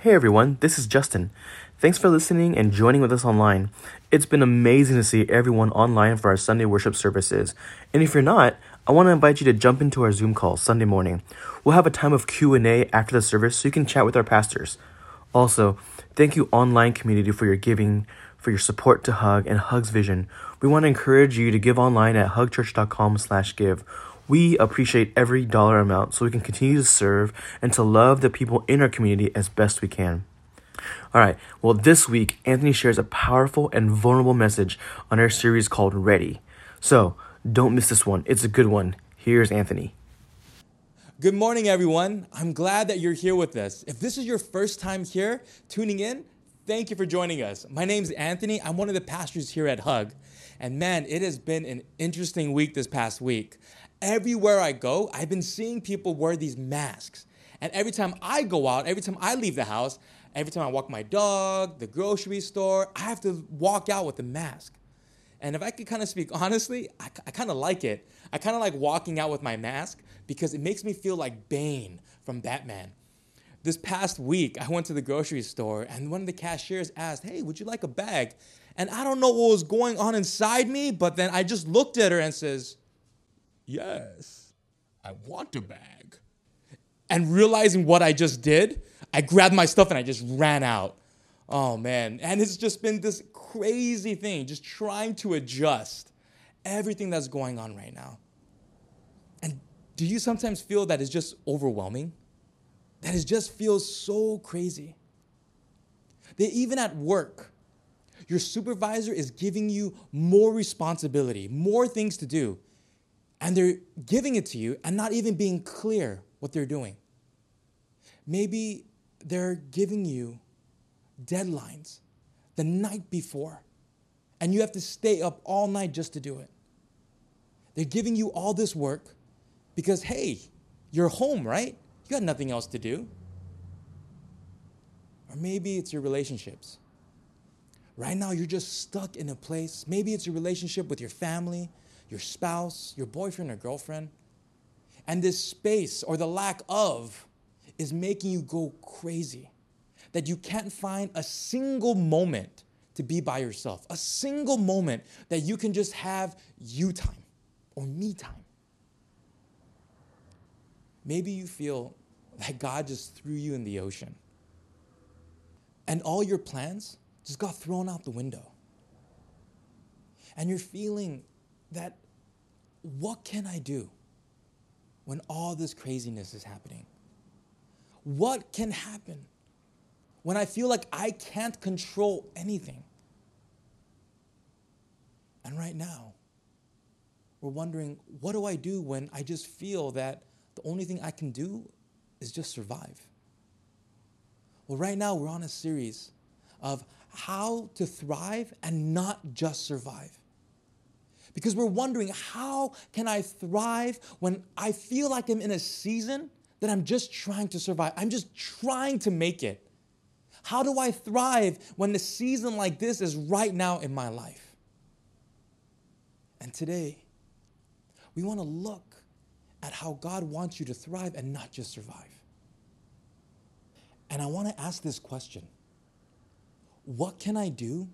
Hey everyone, this is Justin. Thanks for listening and joining with us online. It's been amazing to see everyone online for our Sunday worship services. And if you're not, I want to invite you to jump into our Zoom call Sunday morning. We'll have a time of Q&A after the service so you can chat with our pastors. Also, thank you online community for your giving, for your support to Hug and Hug's vision. We want to encourage you to give online at hugchurch.com/give. We appreciate every dollar amount so we can continue to serve and to love the people in our community as best we can. All right, well, this week, Anthony shares a powerful and vulnerable message on our series called Ready. So, don't miss this one, it's a good one. Here's Anthony. Good morning, everyone. I'm glad that you're here with us. If this is your first time here tuning in, thank you for joining us. My name is Anthony. I'm one of the pastors here at Hug. And man, it has been an interesting week this past week. Everywhere I go, I've been seeing people wear these masks. And every time I go out, every time I leave the house, every time I walk my dog, the grocery store, I have to walk out with a mask. And if I could kind of speak honestly, I, I kind of like it. I kind of like walking out with my mask because it makes me feel like Bane from Batman. This past week, I went to the grocery store and one of the cashiers asked, Hey, would you like a bag? And I don't know what was going on inside me, but then I just looked at her and says, Yes, I want a bag. And realizing what I just did, I grabbed my stuff and I just ran out. Oh man. And it's just been this crazy thing, just trying to adjust everything that's going on right now. And do you sometimes feel that it's just overwhelming? That it just feels so crazy? That even at work, your supervisor is giving you more responsibility, more things to do and they're giving it to you and not even being clear what they're doing. Maybe they're giving you deadlines the night before, and you have to stay up all night just to do it. They're giving you all this work because, hey, you're home, right? You got nothing else to do. Or maybe it's your relationships. Right now, you're just stuck in a place. Maybe it's your relationship with your family, your spouse, your boyfriend or girlfriend. And this space or the lack of is making you go crazy. That you can't find a single moment to be by yourself, a single moment that you can just have you time or me time. Maybe you feel that God just threw you in the ocean and all your plans just got thrown out the window. And you're feeling that what can I do when all this craziness is happening? What can happen when I feel like I can't control anything? And right now, we're wondering what do I do when I just feel that the only thing I can do is just survive? Well, right now, we're on a series of how to thrive and not just survive because we're wondering how can I thrive when I feel like I'm in a season that I'm just trying to survive? I'm just trying to make it. How do I thrive when the season like this is right now in my life? And today, we want to look at how God wants you to thrive and not just survive. And I want to ask this question What can I do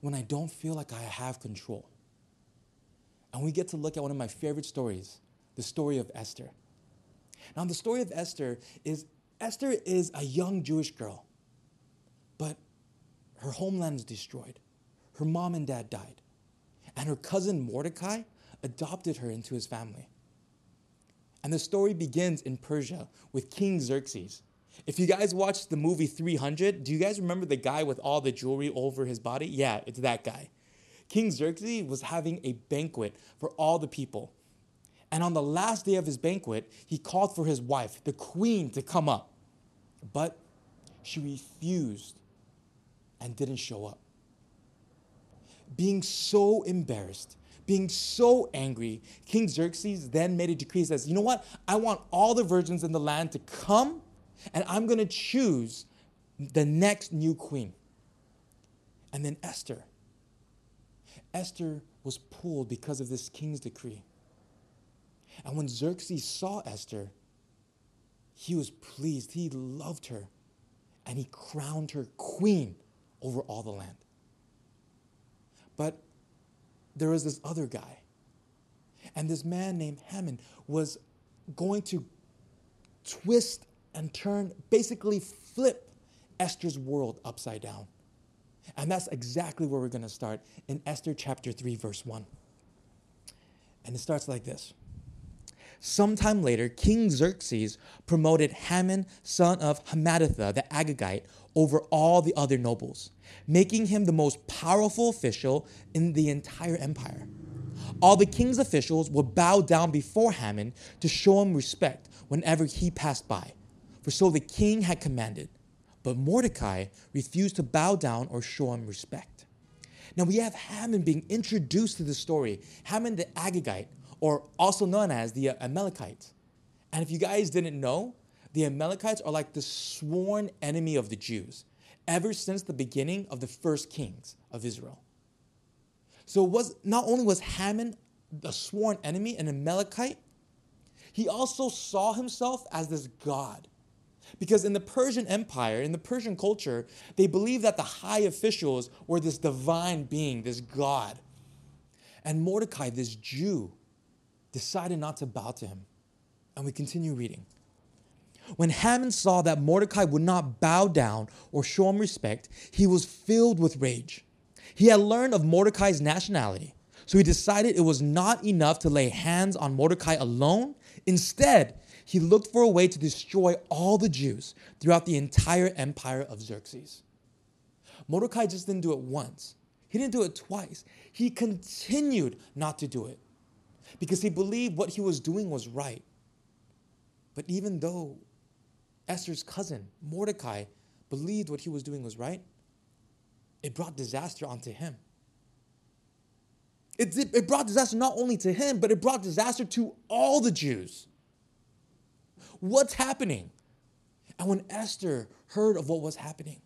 when I don't feel like I have control? And we get to look at one of my favorite stories, the story of Esther. Now, the story of Esther is Esther is a young Jewish girl, but her homeland is destroyed. Her mom and dad died, and her cousin Mordecai adopted her into his family. And the story begins in Persia with King Xerxes. If you guys watched the movie 300, do you guys remember the guy with all the jewelry over his body? Yeah, it's that guy. King Xerxes was having a banquet for all the people. And on the last day of his banquet, he called for his wife, the queen, to come up. But she refused and didn't show up. Being so embarrassed, being so angry, King Xerxes then made a decree that says, You know what? I want all the virgins in the land to come, and I'm going to choose the next new queen. And then Esther, Esther was pulled because of this king's decree. And when Xerxes saw Esther, he was pleased. He loved her. and he crowned her queen over all the land. But there was this other guy, and this man named Haman was going to twist and turn, basically flip Esther's world upside down. And that's exactly where we're going to start in Esther chapter 3, verse 1. And it starts like this. Sometime later, King Xerxes promoted Haman, son of Hammedatha, the Agagite, over all the other nobles, making him the most powerful official in the entire empire. All the king's officials would bow down before Haman to show him respect whenever he passed by, for so the king had commanded. But Mordecai refused to bow down or show him respect. Now we have Haman being introduced to the story, Haman the Agagite, or also known as the uh, Amalekite. And if you guys didn't know, the Amalekites are like the sworn enemy of the Jews ever since the beginning of the first kings of Israel. So was not only was Haman a sworn enemy, an Amalekite, he also saw himself as this god. Because in the Persian Empire, in the Persian culture, they believed that the high officials were this divine being, this god. And Mordecai, this Jew, decided not to bow to him. And we continue reading. When Haman saw that Mordecai would not bow down or show him respect, he was filled with rage. He had learned of Mordecai's nationality, so he decided it was not enough to lay hands on Mordecai alone. Instead, he looked for a way to destroy all the Jews throughout the entire empire of Xerxes. Mordecai just didn't do it once, he didn't do it twice. He continued not to do it because he believed what he was doing was right. But even though Esther's cousin, Mordecai, believed what he was doing was right, it brought disaster onto him. It, it brought disaster not only to him, but it brought disaster to all the Jews. What's happening? And when Esther heard of what was happening,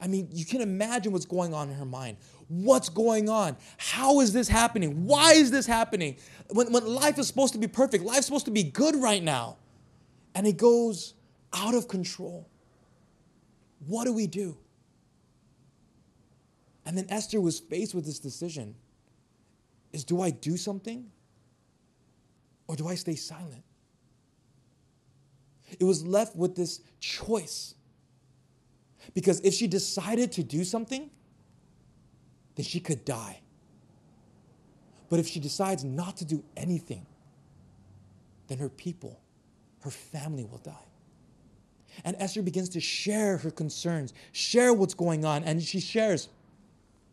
I mean, you can imagine what's going on in her mind. What's going on? How is this happening? Why is this happening? When, when life is supposed to be perfect, life's supposed to be good right now. And it goes out of control. What do we do? And then Esther was faced with this decision is do I do something or do I stay silent? It was left with this choice. Because if she decided to do something, then she could die. But if she decides not to do anything, then her people, her family will die. And Esther begins to share her concerns, share what's going on, and she shares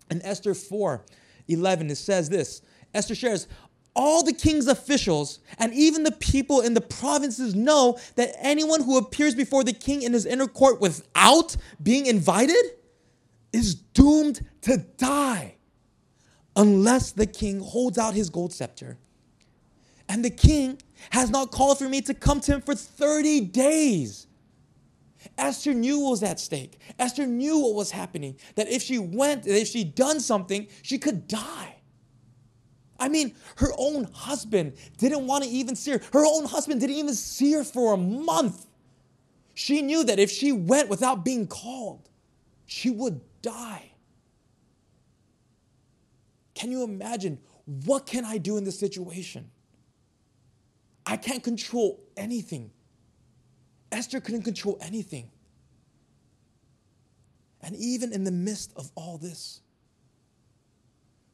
in Esther 4 11, it says this Esther shares, all the king's officials and even the people in the provinces know that anyone who appears before the king in his inner court without being invited is doomed to die unless the king holds out his gold scepter. And the king has not called for me to come to him for 30 days. Esther knew what was at stake. Esther knew what was happening. That if she went, that if she done something, she could die. I mean, her own husband didn't want to even see her. Her own husband didn't even see her for a month. She knew that if she went without being called, she would die. Can you imagine what can I do in this situation? I can't control anything. Esther couldn't control anything. And even in the midst of all this,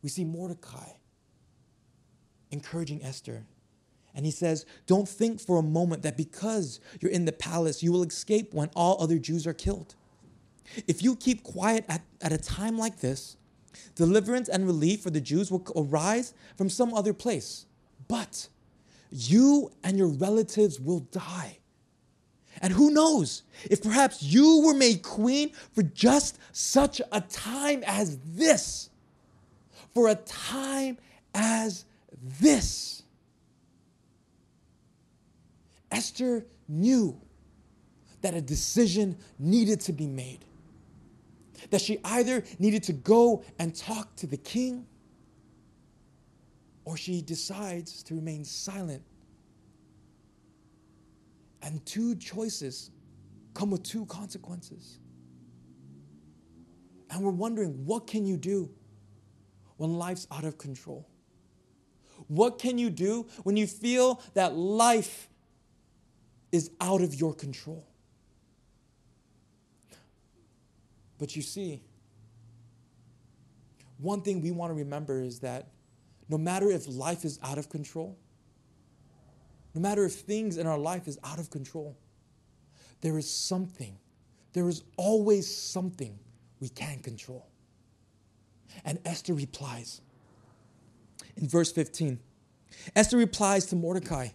we see Mordecai encouraging Esther. And he says, Don't think for a moment that because you're in the palace, you will escape when all other Jews are killed. If you keep quiet at, at a time like this, deliverance and relief for the Jews will arise from some other place. But you and your relatives will die. And who knows if perhaps you were made queen for just such a time as this. For a time as this. Esther knew that a decision needed to be made. That she either needed to go and talk to the king, or she decides to remain silent. And two choices come with two consequences. And we're wondering, what can you do when life's out of control? What can you do when you feel that life is out of your control? But you see, one thing we want to remember is that no matter if life is out of control, no matter if things in our life is out of control, there is something, there is always something we can control. And Esther replies in verse 15. Esther replies to Mordecai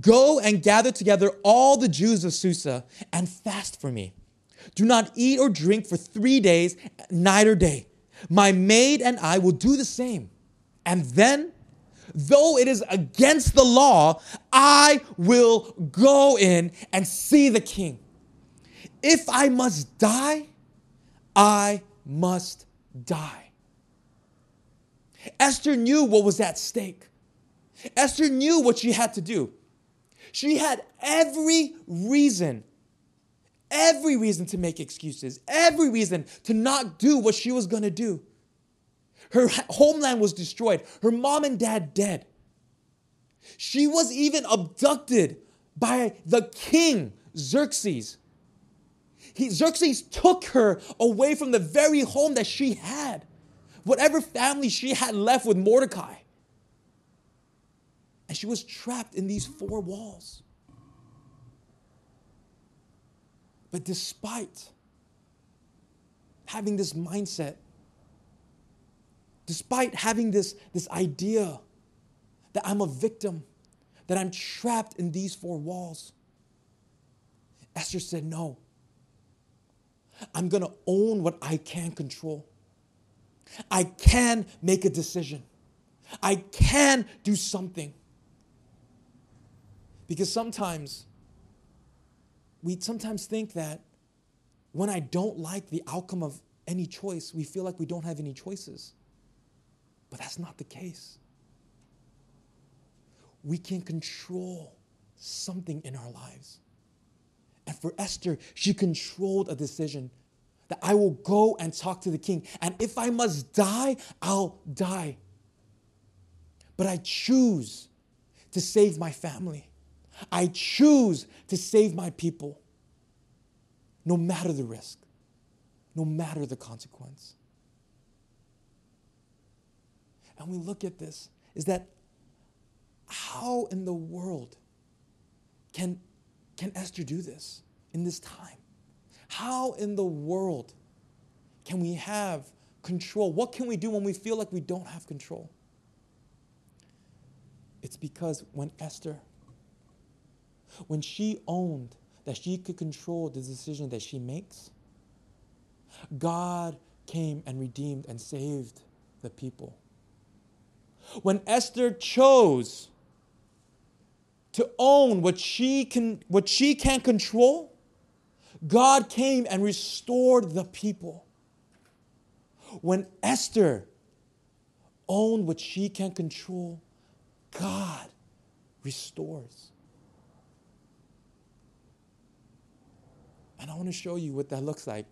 Go and gather together all the Jews of Susa and fast for me. Do not eat or drink for three days, night or day. My maid and I will do the same. And then, though it is against the law, I will go in and see the king. If I must die, I must die. Esther knew what was at stake. Esther knew what she had to do. She had every reason, every reason to make excuses, every reason to not do what she was going to do. Her homeland was destroyed, her mom and dad dead. She was even abducted by the king, Xerxes. He, Xerxes took her away from the very home that she had, whatever family she had left with Mordecai. And she was trapped in these four walls. But despite having this mindset, despite having this, this idea that I'm a victim, that I'm trapped in these four walls, Esther said, No. I'm going to own what I can control. I can make a decision. I can do something. Because sometimes we sometimes think that when I don't like the outcome of any choice, we feel like we don't have any choices. But that's not the case. We can control something in our lives. And for Esther, she controlled a decision that I will go and talk to the king. And if I must die, I'll die. But I choose to save my family. I choose to save my people, no matter the risk, no matter the consequence. And we look at this is that how in the world can, can Esther do this in this time? How in the world can we have control? What can we do when we feel like we don't have control? It's because when Esther when she owned that she could control the decision that she makes, God came and redeemed and saved the people. When Esther chose to own what she can what she can't control, God came and restored the people. When Esther owned what she can control, God restores. And I want to show you what that looks like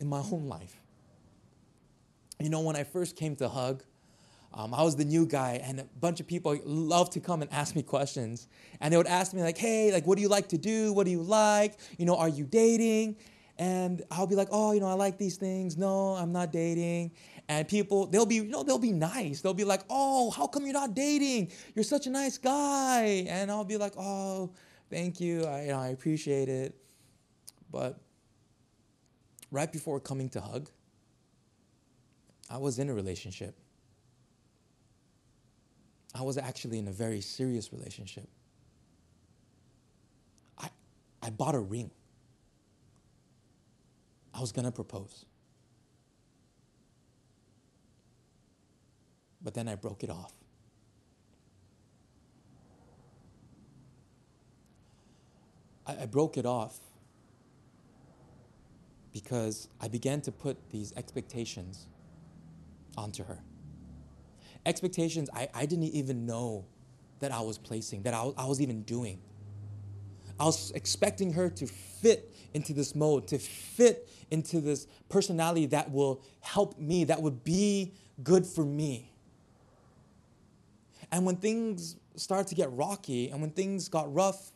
in my own life. You know, when I first came to Hug, um, I was the new guy, and a bunch of people loved to come and ask me questions. And they would ask me, like, hey, like, what do you like to do? What do you like? You know, are you dating? And I'll be like, oh, you know, I like these things. No, I'm not dating. And people, they'll be, you know, they'll be nice. They'll be like, oh, how come you're not dating? You're such a nice guy. And I'll be like, oh, thank you. I, you know, I appreciate it. But right before coming to Hug, I was in a relationship. I was actually in a very serious relationship. I, I bought a ring. I was going to propose. But then I broke it off. I, I broke it off because I began to put these expectations onto her. Expectations I, I didn't even know that I was placing, that I, I was even doing. I was expecting her to fit into this mode, to fit into this personality that will help me, that would be good for me. And when things started to get rocky and when things got rough,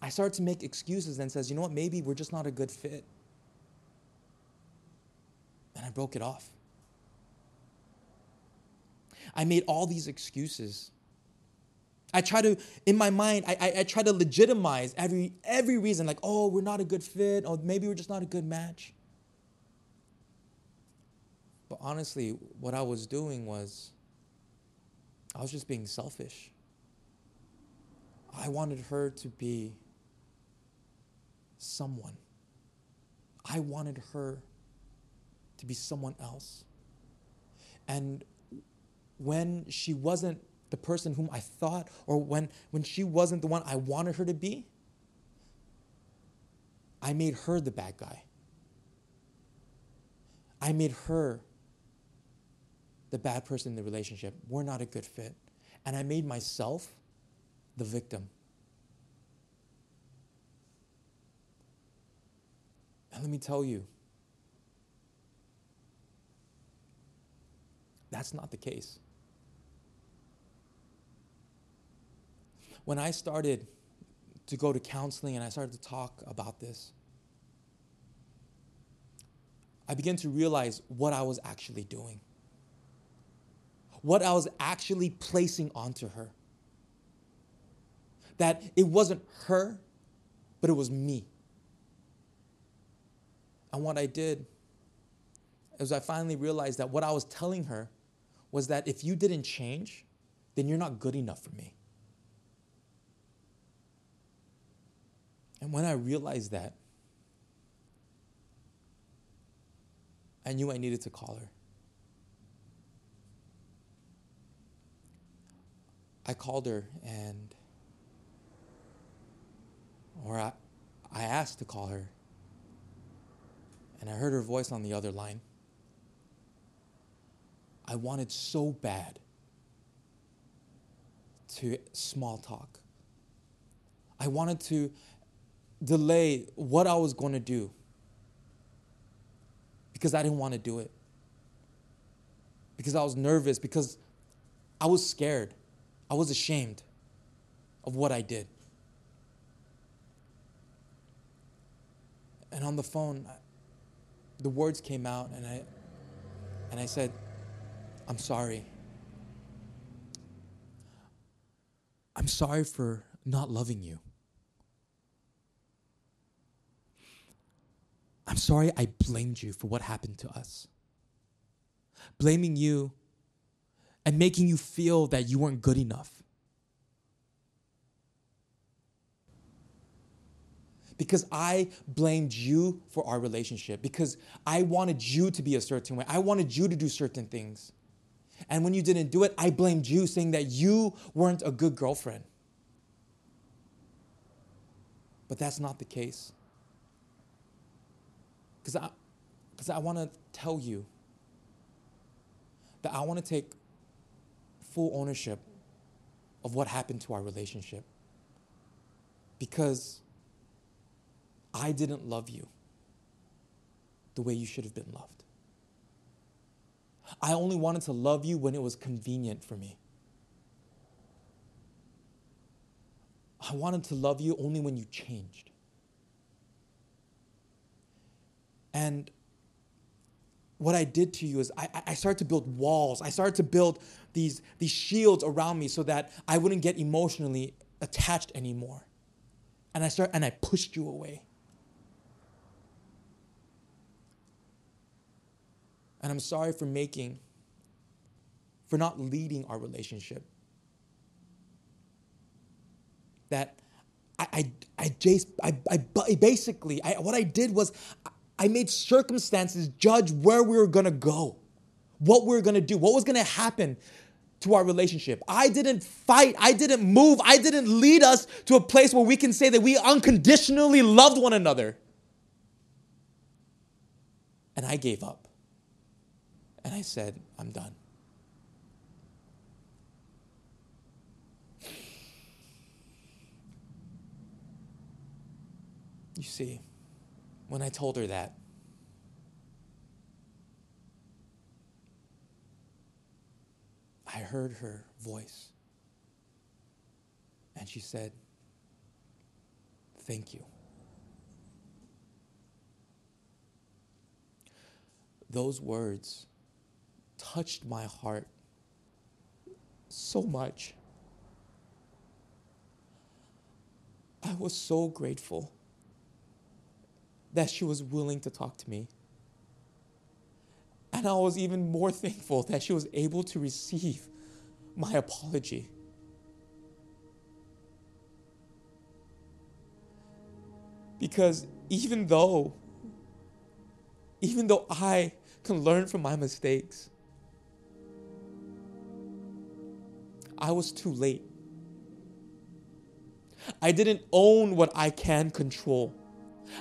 I started to make excuses and says, you know what, maybe we're just not a good fit. And I broke it off. I made all these excuses. I try to, in my mind, I, I, I, try to legitimize every, every reason, like, oh, we're not a good fit, or maybe we're just not a good match. But honestly, what I was doing was, I was just being selfish. I wanted her to be someone. I wanted her to be someone else. And when she wasn't the person whom I thought, or when, when she wasn't the one I wanted her to be, I made her the bad guy. I made her the bad person in the relationship. We're not a good fit. And I made myself the victim. And let me tell you, that's not the case. When I started to go to counseling and I started to talk about this, I began to realize what I was actually doing, what I was actually placing onto her. That it wasn't her, but it was me. And what I did is I finally realized that what I was telling her was that if you didn't change, then you're not good enough for me. And when I realized that, I knew I needed to call her. I called her and, or I, I asked to call her, and I heard her voice on the other line. I wanted so bad to small talk. I wanted to delay what I was going to do because I didn't want to do it. Because I was nervous, because I was scared. I was ashamed of what I did. And on the phone, the words came out, and I, and I said, I'm sorry. I'm sorry for not loving you. Sorry I blamed you for what happened to us. Blaming you and making you feel that you weren't good enough. Because I blamed you for our relationship, because I wanted you to be a certain way, I wanted you to do certain things. And when you didn't do it, I blamed you, saying that you weren't a good girlfriend. But that's not the case. Because I, because I want to tell you that I want to take full ownership of what happened to our relationship. Because I didn't love you the way you should have been loved. I only wanted to love you when it was convenient for me. I wanted to love you only when you changed. And what I did to you is I, I started to build walls. I started to build these, these shields around me so that I wouldn't get emotionally attached anymore. And I start and I pushed you away. And I'm sorry for making, for not leading our relationship. That I, I, I, I, basically, I, what I did was I made circumstances judge where we were gonna go, what we were gonna do, what was gonna happen to our relationship. I didn't fight, I didn't move, I didn't lead us to a place where we can say that we unconditionally loved one another. And I gave up. And I said, I'm done. You see, when I told her that, I heard her voice. And she said, Thank you. Those words touched my heart so much. I was so grateful that she was willing to talk to me. And I was even more thankful that she was able to receive my apology. Because even though, even though I can learn from my mistakes, I was too late. I didn't own what I can control.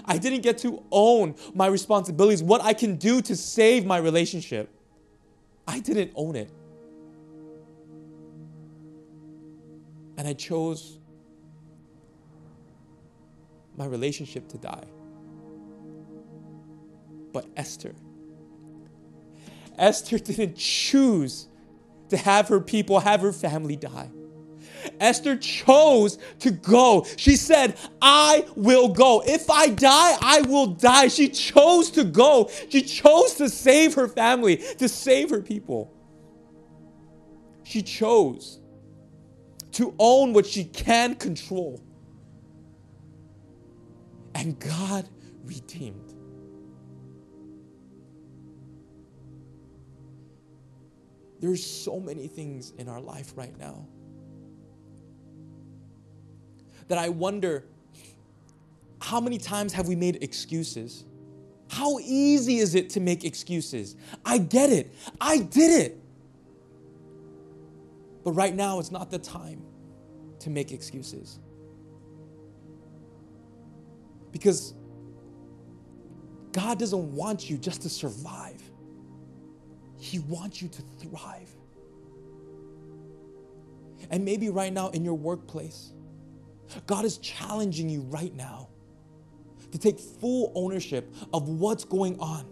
I didn't get to own my responsibilities, what I can do to save my relationship. I didn't own it. And I chose my relationship to die. But Esther, Esther didn't choose to have her people, have her family die. Esther chose to go. She said, I will go. If I die, I will die. She chose to go. She chose to save her family, to save her people. She chose to own what she can control. And God redeemed. There's so many things in our life right now that I wonder how many times have we made excuses? How easy is it to make excuses? I get it. I did it. But right now, it's not the time to make excuses. Because God doesn't want you just to survive, He wants you to thrive. And maybe right now in your workplace, God is challenging you right now to take full ownership of what's going on,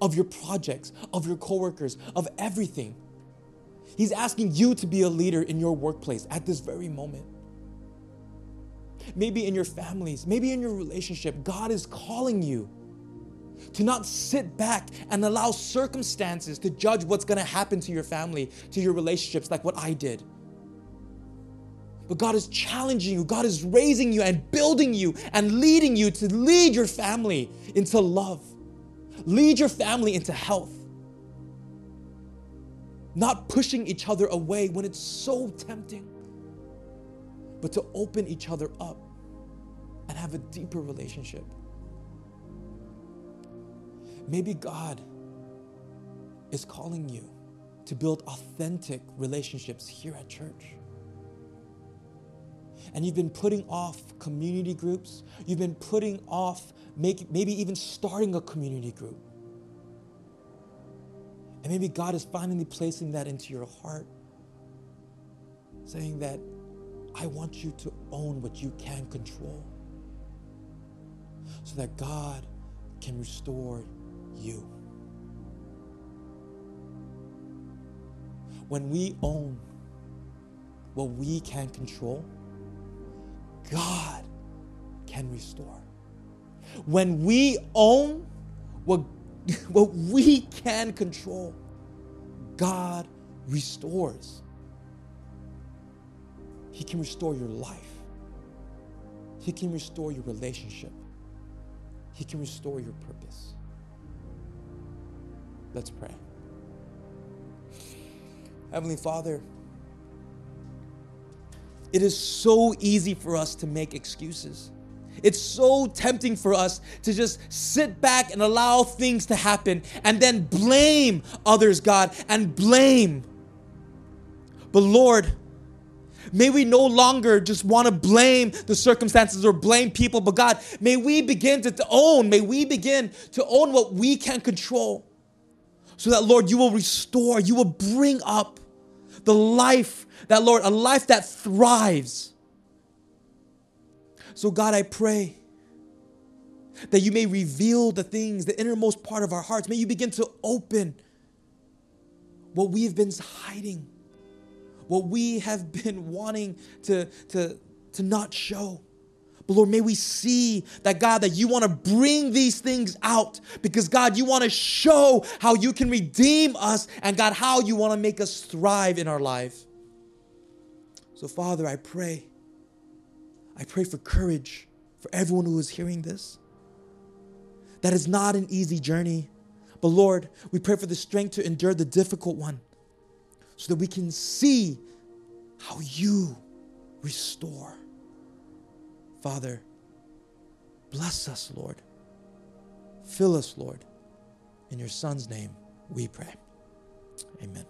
of your projects, of your coworkers, of everything. He's asking you to be a leader in your workplace at this very moment. Maybe in your families, maybe in your relationship, God is calling you to not sit back and allow circumstances to judge what's going to happen to your family, to your relationships, like what I did. But God is challenging you, God is raising you and building you and leading you to lead your family into love, lead your family into health. Not pushing each other away when it's so tempting, but to open each other up and have a deeper relationship. Maybe God is calling you to build authentic relationships here at church and you've been putting off community groups, you've been putting off make, maybe even starting a community group. And maybe God is finally placing that into your heart, saying that I want you to own what you can control so that God can restore you. When we own what we can control, God can restore. When we own what, what we can control, God restores. He can restore your life. He can restore your relationship. He can restore your purpose. Let's pray. Heavenly Father, it is so easy for us to make excuses. It's so tempting for us to just sit back and allow things to happen and then blame others, God, and blame. But Lord, may we no longer just want to blame the circumstances or blame people, but God, may we begin to own, may we begin to own what we can control. So that, Lord, you will restore, you will bring up the life that, Lord, a life that thrives. So, God, I pray that you may reveal the things, the innermost part of our hearts. May you begin to open what we have been hiding, what we have been wanting to, to, to not show. But Lord, may we see that God, that you want to bring these things out because God, you want to show how you can redeem us and God, how you want to make us thrive in our life. So, Father, I pray. I pray for courage for everyone who is hearing this. That is not an easy journey. But Lord, we pray for the strength to endure the difficult one so that we can see how you restore. Father, bless us, Lord. Fill us, Lord. In your Son's name, we pray. Amen.